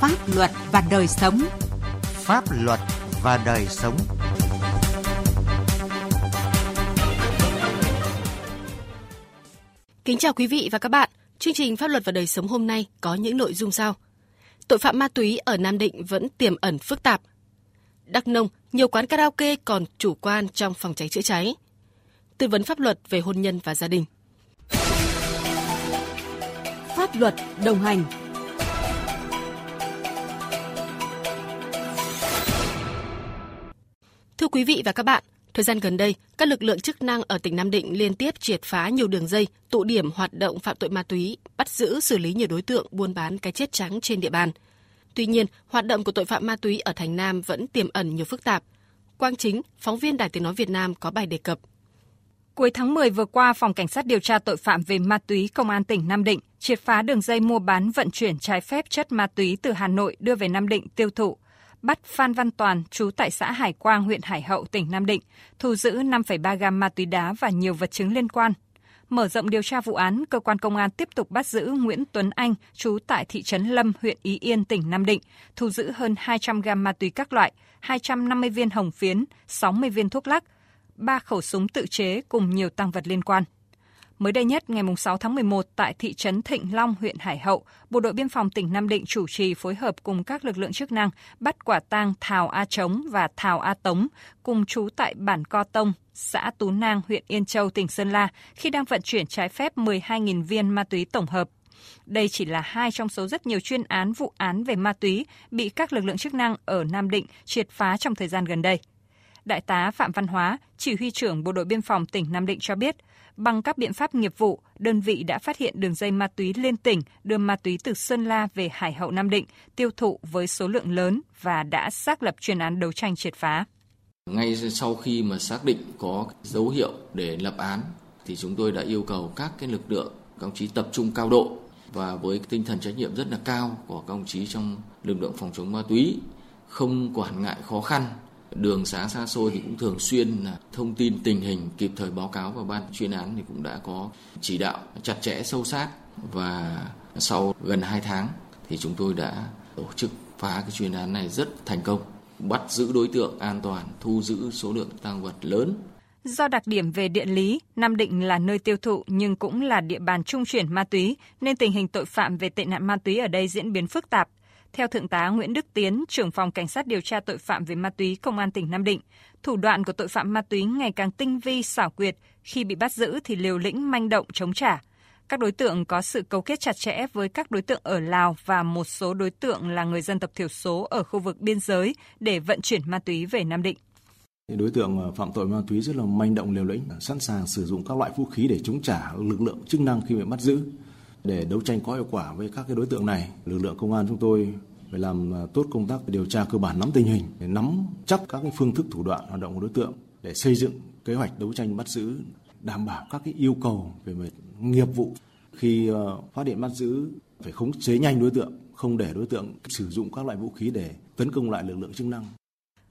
Pháp luật và đời sống. Pháp luật và đời sống. Kính chào quý vị và các bạn. Chương trình Pháp luật và đời sống hôm nay có những nội dung sau. Tội phạm ma túy ở Nam Định vẫn tiềm ẩn phức tạp. Đắk Nông, nhiều quán karaoke còn chủ quan trong phòng cháy chữa cháy. Tư vấn pháp luật về hôn nhân và gia đình. Pháp luật đồng hành quý vị và các bạn, thời gian gần đây, các lực lượng chức năng ở tỉnh Nam Định liên tiếp triệt phá nhiều đường dây, tụ điểm hoạt động phạm tội ma túy, bắt giữ xử lý nhiều đối tượng buôn bán cái chết trắng trên địa bàn. Tuy nhiên, hoạt động của tội phạm ma túy ở thành Nam vẫn tiềm ẩn nhiều phức tạp. Quang Chính, phóng viên Đài Tiếng nói Việt Nam có bài đề cập. Cuối tháng 10 vừa qua, Phòng Cảnh sát điều tra tội phạm về ma túy Công an tỉnh Nam Định triệt phá đường dây mua bán vận chuyển trái phép chất ma túy từ Hà Nội đưa về Nam Định tiêu thụ bắt Phan Văn Toàn, trú tại xã Hải Quang, huyện Hải Hậu, tỉnh Nam Định, thu giữ 5,3 gam ma túy đá và nhiều vật chứng liên quan. Mở rộng điều tra vụ án, cơ quan công an tiếp tục bắt giữ Nguyễn Tuấn Anh, trú tại thị trấn Lâm, huyện Ý Yên, tỉnh Nam Định, thu giữ hơn 200 gam ma túy các loại, 250 viên hồng phiến, 60 viên thuốc lắc, 3 khẩu súng tự chế cùng nhiều tăng vật liên quan. Mới đây nhất, ngày 6 tháng 11, tại thị trấn Thịnh Long, huyện Hải Hậu, Bộ đội Biên phòng tỉnh Nam Định chủ trì phối hợp cùng các lực lượng chức năng bắt quả tang Thảo A Trống và Thảo A Tống, cùng trú tại bản Co Tông, xã Tú Nang, huyện Yên Châu, tỉnh Sơn La, khi đang vận chuyển trái phép 12.000 viên ma túy tổng hợp. Đây chỉ là hai trong số rất nhiều chuyên án vụ án về ma túy bị các lực lượng chức năng ở Nam Định triệt phá trong thời gian gần đây. Đại tá Phạm Văn Hóa, chỉ huy trưởng Bộ đội Biên phòng tỉnh Nam Định cho biết, bằng các biện pháp nghiệp vụ, đơn vị đã phát hiện đường dây ma túy liên tỉnh đưa ma túy từ Sơn La về Hải Hậu Nam Định tiêu thụ với số lượng lớn và đã xác lập chuyên án đấu tranh triệt phá. Ngay sau khi mà xác định có dấu hiệu để lập án thì chúng tôi đã yêu cầu các cái lực lượng các đồng chí tập trung cao độ và với tinh thần trách nhiệm rất là cao của các đồng chí trong lực lượng phòng chống ma túy không quản ngại khó khăn đường xá xa xôi thì cũng thường xuyên là thông tin tình hình kịp thời báo cáo và ban chuyên án thì cũng đã có chỉ đạo chặt chẽ sâu sát và sau gần 2 tháng thì chúng tôi đã tổ chức phá cái chuyên án này rất thành công bắt giữ đối tượng an toàn thu giữ số lượng tăng vật lớn Do đặc điểm về địa lý, Nam Định là nơi tiêu thụ nhưng cũng là địa bàn trung chuyển ma túy, nên tình hình tội phạm về tệ nạn ma túy ở đây diễn biến phức tạp. Theo Thượng tá Nguyễn Đức Tiến, trưởng phòng Cảnh sát điều tra tội phạm về ma túy Công an tỉnh Nam Định, thủ đoạn của tội phạm ma túy ngày càng tinh vi, xảo quyệt, khi bị bắt giữ thì liều lĩnh manh động chống trả. Các đối tượng có sự cấu kết chặt chẽ với các đối tượng ở Lào và một số đối tượng là người dân tộc thiểu số ở khu vực biên giới để vận chuyển ma túy về Nam Định. Đối tượng ờ, phạm tội ma túy rất là manh động liều lĩnh, sẵn sàng sử dụng các loại vũ khí để chống trả lực lượng chức năng khi bị bắt giữ. Để đấu tranh có hiệu quả với các cái đối tượng này, lực lượng công an chúng tôi phải làm à, tốt công tác điều tra cơ bản nắm tình hình, để nắm chắc các cái phương thức thủ đoạn hoạt động của đối tượng để xây dựng kế hoạch đấu tranh bắt giữ đảm bảo các cái yêu cầu về mặt nghiệp vụ. Khi à, phát hiện bắt giữ phải khống chế nhanh đối tượng không để đối tượng sử dụng các loại vũ khí để tấn công lại lực lượng chức năng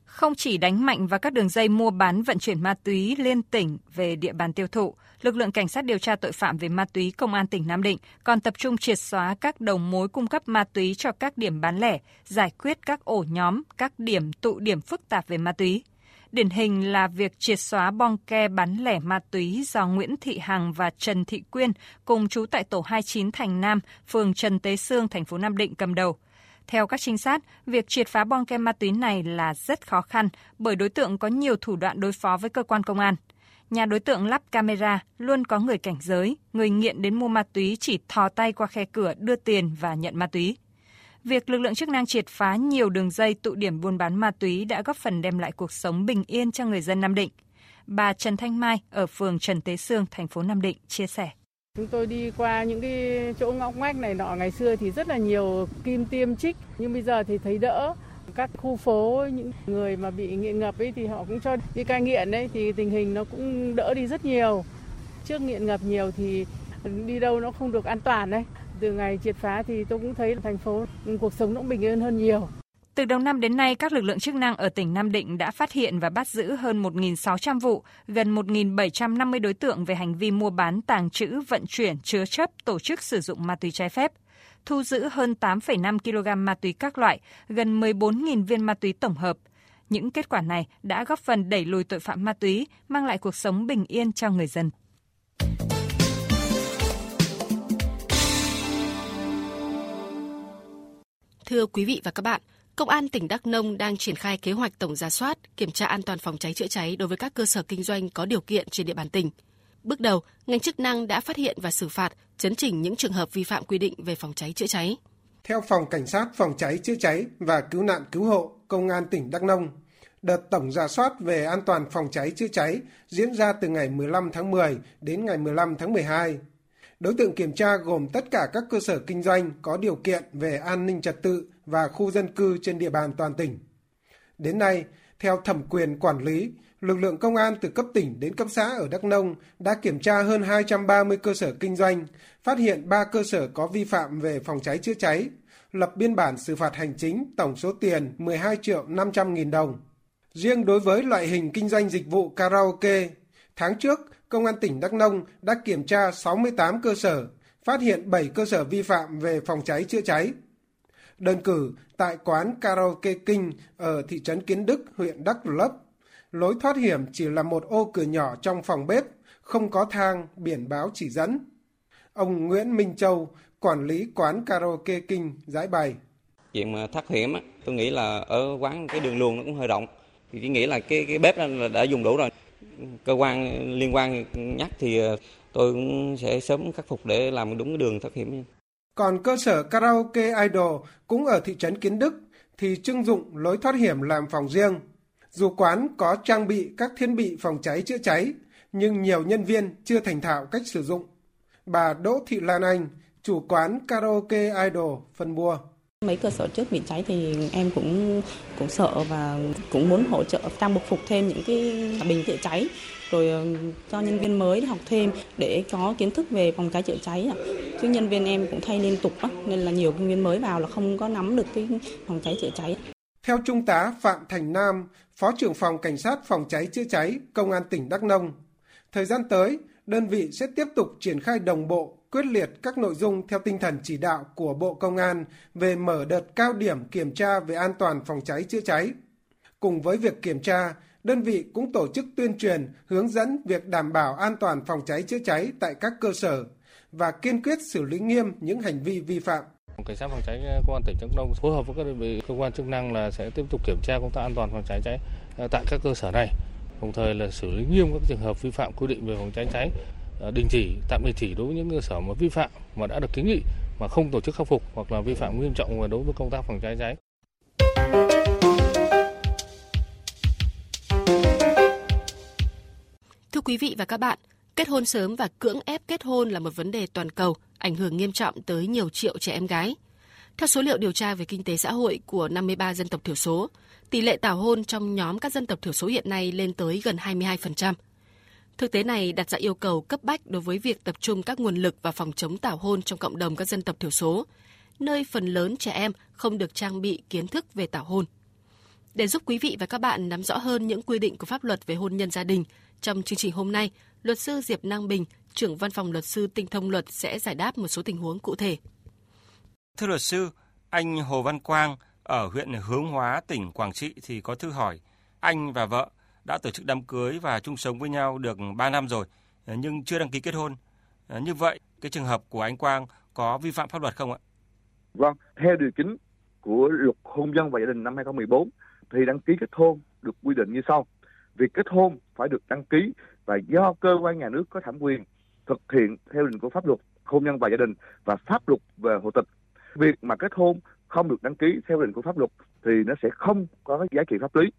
không chỉ đánh mạnh vào các đường dây mua bán vận chuyển ma túy liên tỉnh về địa bàn tiêu thụ, lực lượng cảnh sát điều tra tội phạm về ma túy công an tỉnh Nam Định còn tập trung triệt xóa các đầu mối cung cấp ma túy cho các điểm bán lẻ, giải quyết các ổ nhóm, các điểm tụ điểm phức tạp về ma túy. Điển hình là việc triệt xóa bong ke bán lẻ ma túy do Nguyễn Thị Hằng và Trần Thị Quyên cùng trú tại tổ 29 Thành Nam, phường Trần Tế Sương, thành phố Nam Định cầm đầu – theo các trinh sát, việc triệt phá bong kem ma túy này là rất khó khăn bởi đối tượng có nhiều thủ đoạn đối phó với cơ quan công an. Nhà đối tượng lắp camera luôn có người cảnh giới, người nghiện đến mua ma túy chỉ thò tay qua khe cửa đưa tiền và nhận ma túy. Việc lực lượng chức năng triệt phá nhiều đường dây tụ điểm buôn bán ma túy đã góp phần đem lại cuộc sống bình yên cho người dân Nam Định. Bà Trần Thanh Mai ở phường Trần Tế Sương, thành phố Nam Định chia sẻ. Chúng tôi đi qua những cái chỗ ngóc ngách này nọ, ngày xưa thì rất là nhiều kim tiêm trích, nhưng bây giờ thì thấy đỡ. Các khu phố, những người mà bị nghiện ngập ấy thì họ cũng cho đi cai nghiện đấy thì tình hình nó cũng đỡ đi rất nhiều. Trước nghiện ngập nhiều thì đi đâu nó không được an toàn đấy từ ngày triệt phá thì tôi cũng thấy thành phố, cuộc sống nó bình yên hơn nhiều. Từ đầu năm đến nay, các lực lượng chức năng ở tỉnh Nam Định đã phát hiện và bắt giữ hơn 1.600 vụ, gần 1.750 đối tượng về hành vi mua bán, tàng trữ, vận chuyển, chứa chấp, tổ chức sử dụng ma túy trái phép. Thu giữ hơn 8,5 kg ma túy các loại, gần 14.000 viên ma túy tổng hợp. Những kết quả này đã góp phần đẩy lùi tội phạm ma túy, mang lại cuộc sống bình yên cho người dân. Thưa quý vị và các bạn, Công an tỉnh Đắk Nông đang triển khai kế hoạch tổng ra soát, kiểm tra an toàn phòng cháy chữa cháy đối với các cơ sở kinh doanh có điều kiện trên địa bàn tỉnh. Bước đầu, ngành chức năng đã phát hiện và xử phạt, chấn chỉnh những trường hợp vi phạm quy định về phòng cháy chữa cháy. Theo Phòng Cảnh sát Phòng cháy chữa cháy và Cứu nạn Cứu hộ Công an tỉnh Đắk Nông, đợt tổng ra soát về an toàn phòng cháy chữa cháy diễn ra từ ngày 15 tháng 10 đến ngày 15 tháng 12 Đối tượng kiểm tra gồm tất cả các cơ sở kinh doanh có điều kiện về an ninh trật tự và khu dân cư trên địa bàn toàn tỉnh. Đến nay, theo thẩm quyền quản lý, lực lượng công an từ cấp tỉnh đến cấp xã ở Đắk Nông đã kiểm tra hơn 230 cơ sở kinh doanh, phát hiện 3 cơ sở có vi phạm về phòng cháy chữa cháy, lập biên bản xử phạt hành chính tổng số tiền 12 triệu 500 nghìn đồng. Riêng đối với loại hình kinh doanh dịch vụ karaoke, tháng trước Công an tỉnh Đắk Nông đã kiểm tra 68 cơ sở, phát hiện 7 cơ sở vi phạm về phòng cháy chữa cháy. Đơn cử tại quán karaoke Kinh ở thị trấn Kiến Đức, huyện Đắk Lấp, lối thoát hiểm chỉ là một ô cửa nhỏ trong phòng bếp, không có thang, biển báo chỉ dẫn. Ông Nguyễn Minh Châu, quản lý quán karaoke Kinh, giải bày. Chuyện mà thoát hiểm, tôi nghĩ là ở quán cái đường luồng nó cũng hơi rộng. Thì chỉ nghĩ là cái cái bếp là đã dùng đủ rồi cơ quan liên quan nhắc thì ờ, tôi cũng sẽ sớm khắc phục để làm đúng cái đường thoát hiểm. Còn cơ sở karaoke Idol cũng ở thị trấn Kiến Đức thì trưng dụng lối thoát hiểm làm phòng riêng. Dù quán có trang bị các thiết bị phòng cháy chữa cháy, nhưng nhiều nhân viên chưa thành thạo cách sử dụng. Bà Đỗ Thị Lan Anh, chủ quán karaoke Idol phân bua. Mấy cơ sở trước bị cháy thì em cũng cũng sợ và cũng muốn hỗ trợ trang phục phục thêm những cái bình chữa cháy rồi ờ, cho nhân viên mới học thêm để có kiến thức về phòng cháy chữa cháy chứ nhân viên em cũng thay liên tục nên là nhiều nhân viên mới vào là không có nắm được cái phòng cháy chữa cháy. Theo Trung tá Phạm Thành Nam, Phó trưởng phòng Cảnh sát phòng cháy chữa cháy Công an tỉnh Đắk Nông, thời gian tới, đơn vị sẽ tiếp tục triển khai đồng bộ quyết liệt các nội dung theo tinh thần chỉ đạo của Bộ Công an về mở đợt cao điểm kiểm tra về an toàn phòng cháy chữa cháy. Cùng với việc kiểm tra, đơn vị cũng tổ chức tuyên truyền, hướng dẫn việc đảm bảo an toàn phòng cháy chữa cháy tại các cơ sở và kiên quyết xử lý nghiêm những hành vi vi phạm. Cảnh sát phòng cháy ờ, công an tỉnh Đắk Nông phối hợp với các đơn vị cơ quan chức năng là sẽ tiếp tục kiểm tra công tác an toàn phòng cháy cháy ờ, tại các cơ sở này, đồng thời là xử lý nghiêm các trường hợp vi phạm quy định về phòng cháy cháy ờ, đình chỉ tạm đình chỉ đối với những cơ sở mà vi phạm mà đã được kiến nghị mà không tổ chức khắc phục hoặc là vi phạm nghiêm trọng đối với công tác phòng cháy cháy. Quý vị và các bạn, kết hôn sớm và cưỡng ép kết hôn là một vấn đề toàn cầu, ảnh hưởng nghiêm trọng tới nhiều triệu trẻ em gái. Theo số liệu điều tra về kinh tế xã hội của 53 dân tộc thiểu số, tỷ lệ tảo hôn trong nhóm các dân tộc thiểu số hiện nay lên tới gần 22%. Thực tế này đặt ra yêu cầu cấp bách đối với việc tập trung các nguồn lực và phòng chống tảo hôn trong cộng đồng các dân tộc thiểu số, nơi phần lớn trẻ em không được trang bị kiến thức về tảo hôn. Để giúp quý vị và các bạn nắm rõ hơn những quy định của pháp luật về hôn nhân gia đình, trong chương trình hôm nay, luật sư Diệp Năng Bình, trưởng văn phòng luật sư Tinh thông luật sẽ giải đáp một số tình huống cụ thể. Thưa luật sư, anh Hồ Văn Quang ở huyện Hướng Hóa, tỉnh Quảng Trị thì có thư hỏi, anh và vợ đã tổ chức đám cưới và chung sống với nhau được 3 năm rồi nhưng chưa đăng ký kết hôn. Như vậy, cái trường hợp của anh Quang có vi phạm pháp luật không ạ? Vâng, theo điều chính của luật hôn nhân và gia đình năm 2014 thì đăng ký kết hôn được quy định như sau. Việc kết hôn phải được đăng ký và do cơ quan nhà nước có thẩm quyền thực hiện theo định của pháp luật, hôn nhân và gia đình và pháp luật về hộ tịch. Việc mà kết hôn không được đăng ký theo định của pháp luật thì nó sẽ không có giá trị pháp lý.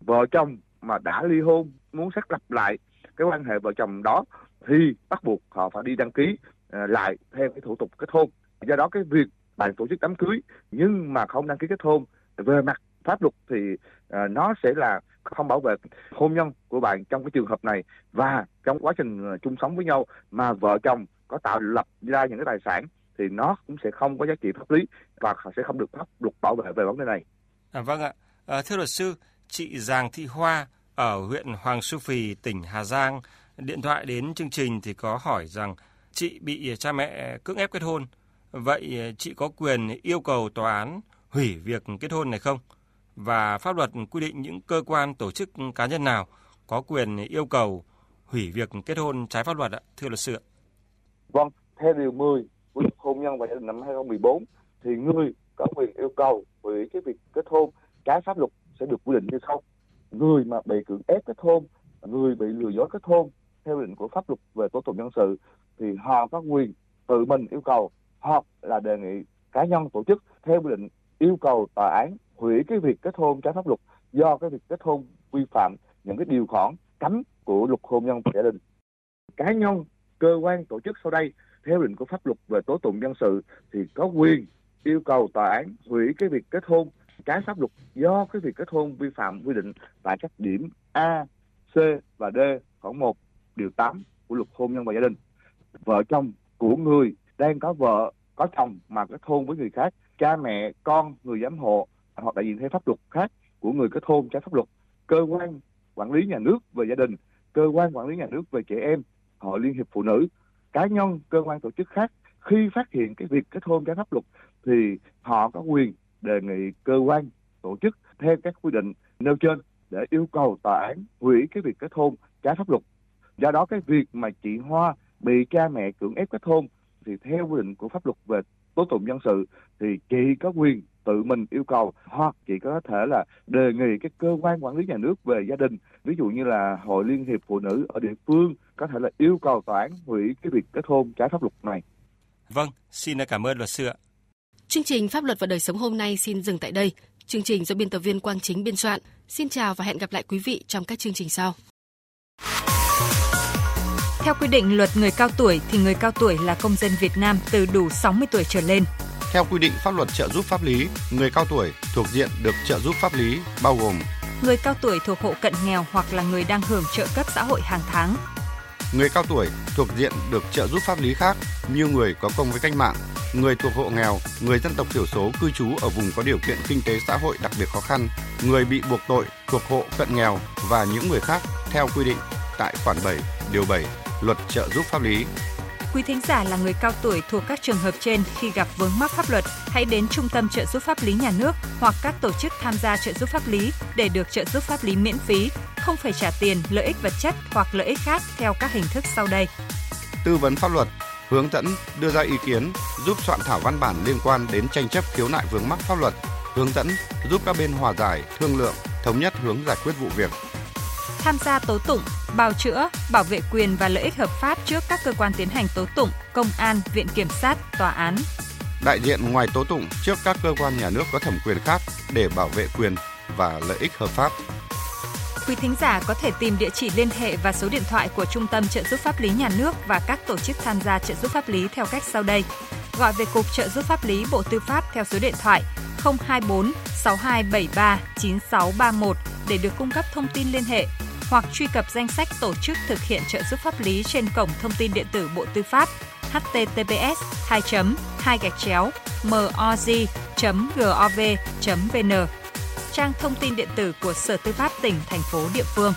Vợ chồng mà đã ly hôn, muốn xác lập lại cái quan hệ vợ chồng đó thì bắt buộc họ phải đi đăng ký à, lại theo cái thủ tục kết hôn do đó cái việc bạn tổ chức đám cưới nhưng mà không đăng ký kết hôn về mặt pháp luật thì uh, nó sẽ là không bảo vệ hôn nhân của bạn trong cái trường hợp này và trong quá trình à, chung sống với nhau mà vợ chồng có tạo lập ra những cái tài sản thì nó cũng sẽ không có giá trị pháp lý và sẽ không được pháp luật bảo vệ về vấn đề này. À, vâng ạ. À, thưa luật sư, chị Giàng Thị Hoa ở huyện Hoàng Su Phì, tỉnh Hà Giang điện thoại đến chương trình thì có hỏi rằng chị bị cha mẹ cưỡng ép kết hôn. Vậy chị có quyền yêu cầu tòa án hủy việc kết hôn này không? Và pháp luật quy định những cơ quan tổ chức cá nhân nào có quyền yêu cầu hủy việc kết hôn trái pháp luật ạ, thưa luật sư ạ? Vâng, theo điều 10 của luật hôn nhân và gia đình năm 2014 thì người có quyền yêu cầu hủy cái việc kết hôn trái pháp luật sẽ được quy định như sau. Người mà bị cưỡng ép kết hôn, người bị lừa dối kết hôn theo quy định của pháp luật về tố tụng dân sự thì họ có quyền tự mình yêu cầu hoặc là đề nghị cá nhân tổ chức theo quy định yêu cầu tòa án hủy cái việc kết hôn trái pháp luật do cái việc kết hôn vi phạm những cái điều khoản cấm của luật hôn nhân và gia đình cá nhân cơ quan tổ chức sau đây theo định của pháp luật về tố tụng dân sự thì có quyền yêu cầu tòa án hủy cái việc kết hôn trái pháp luật do cái việc kết hôn vi phạm quy định tại các điểm A, C và D khoảng 1 điều 8 của luật hôn nhân và gia đình. Vợ chồng của người đang có vợ, có chồng mà kết hôn với người khác, cha mẹ, con, người giám hộ hoặc đại diện theo pháp luật khác của người kết hôn trái pháp luật, cơ quan quản lý nhà nước về gia đình, cơ quan quản lý nhà nước về trẻ em, hội liên hiệp phụ nữ, cá nhân, cơ quan tổ chức khác khi phát hiện cái việc kết hôn trái pháp luật thì họ có quyền đề nghị cơ quan tổ chức theo các quy định nêu trên để yêu cầu tòa án hủy cái việc kết hôn trái pháp luật. Do đó cái việc mà chị Hoa bị cha mẹ cưỡng ép kết hôn thì theo quy định của pháp luật về tố tụng dân sự thì chị có quyền tự mình yêu cầu hoặc chị có thể là đề nghị cái cơ quan quản lý nhà nước về gia đình ví dụ như là hội liên hiệp phụ nữ ở địa phương có thể là yêu cầu tòa án hủy cái việc kết hôn trái pháp luật này. Vâng, xin cảm ơn luật sư ạ. Chương trình Pháp luật và đời sống hôm nay xin dừng tại đây. Chương trình do biên tập viên Quang Chính biên soạn. Xin chào và hẹn gặp lại quý vị trong các chương trình sau. Theo quy định luật người cao tuổi thì người cao tuổi là công dân Việt Nam từ đủ 60 tuổi trở lên. Theo quy định pháp luật trợ giúp pháp lý, người cao tuổi thuộc diện được trợ giúp pháp lý bao gồm người cao tuổi thuộc hộ cận nghèo hoặc là người đang hưởng trợ cấp xã hội hàng tháng. Người cao tuổi thuộc diện được trợ giúp pháp lý khác như người có công với cách mạng, người thuộc hộ nghèo, người dân tộc thiểu số cư trú ở vùng có điều kiện kinh tế xã hội đặc biệt khó khăn, người bị buộc tội thuộc hộ cận nghèo và những người khác theo quy định tại khoản 7, điều 7 Luật trợ giúp pháp lý. Quý thính giả là người cao tuổi thuộc các trường hợp trên khi gặp vướng mắc pháp luật, hãy đến Trung tâm trợ giúp pháp lý nhà nước hoặc các tổ chức tham gia trợ giúp pháp lý để được trợ giúp pháp lý miễn phí, không phải trả tiền, lợi ích vật chất hoặc lợi ích khác theo các hình thức sau đây. Tư vấn pháp luật, hướng dẫn, đưa ra ý kiến, giúp soạn thảo văn bản liên quan đến tranh chấp khiếu nại vướng mắc pháp luật, hướng dẫn, giúp các bên hòa giải, thương lượng, thống nhất hướng giải quyết vụ việc, tham gia tố tụng, bào chữa, bảo vệ quyền và lợi ích hợp pháp trước các cơ quan tiến hành tố tụng, công an, viện kiểm sát, tòa án. Đại diện ngoài tố tụng trước các cơ quan nhà nước có thẩm quyền khác để bảo vệ quyền và lợi ích hợp pháp. Quý thính giả có thể tìm địa chỉ liên hệ và số điện thoại của Trung tâm trợ giúp pháp lý nhà nước và các tổ chức tham gia trợ giúp pháp lý theo cách sau đây. Gọi về Cục trợ giúp pháp lý Bộ Tư pháp theo số điện thoại 024 6273 9631 để được cung cấp thông tin liên hệ hoặc truy cập danh sách tổ chức thực hiện trợ giúp pháp lý trên cổng thông tin điện tử Bộ Tư pháp https 2 2 gạch chéo moz gov vn trang thông tin điện tử của Sở Tư pháp tỉnh, thành phố, địa phương.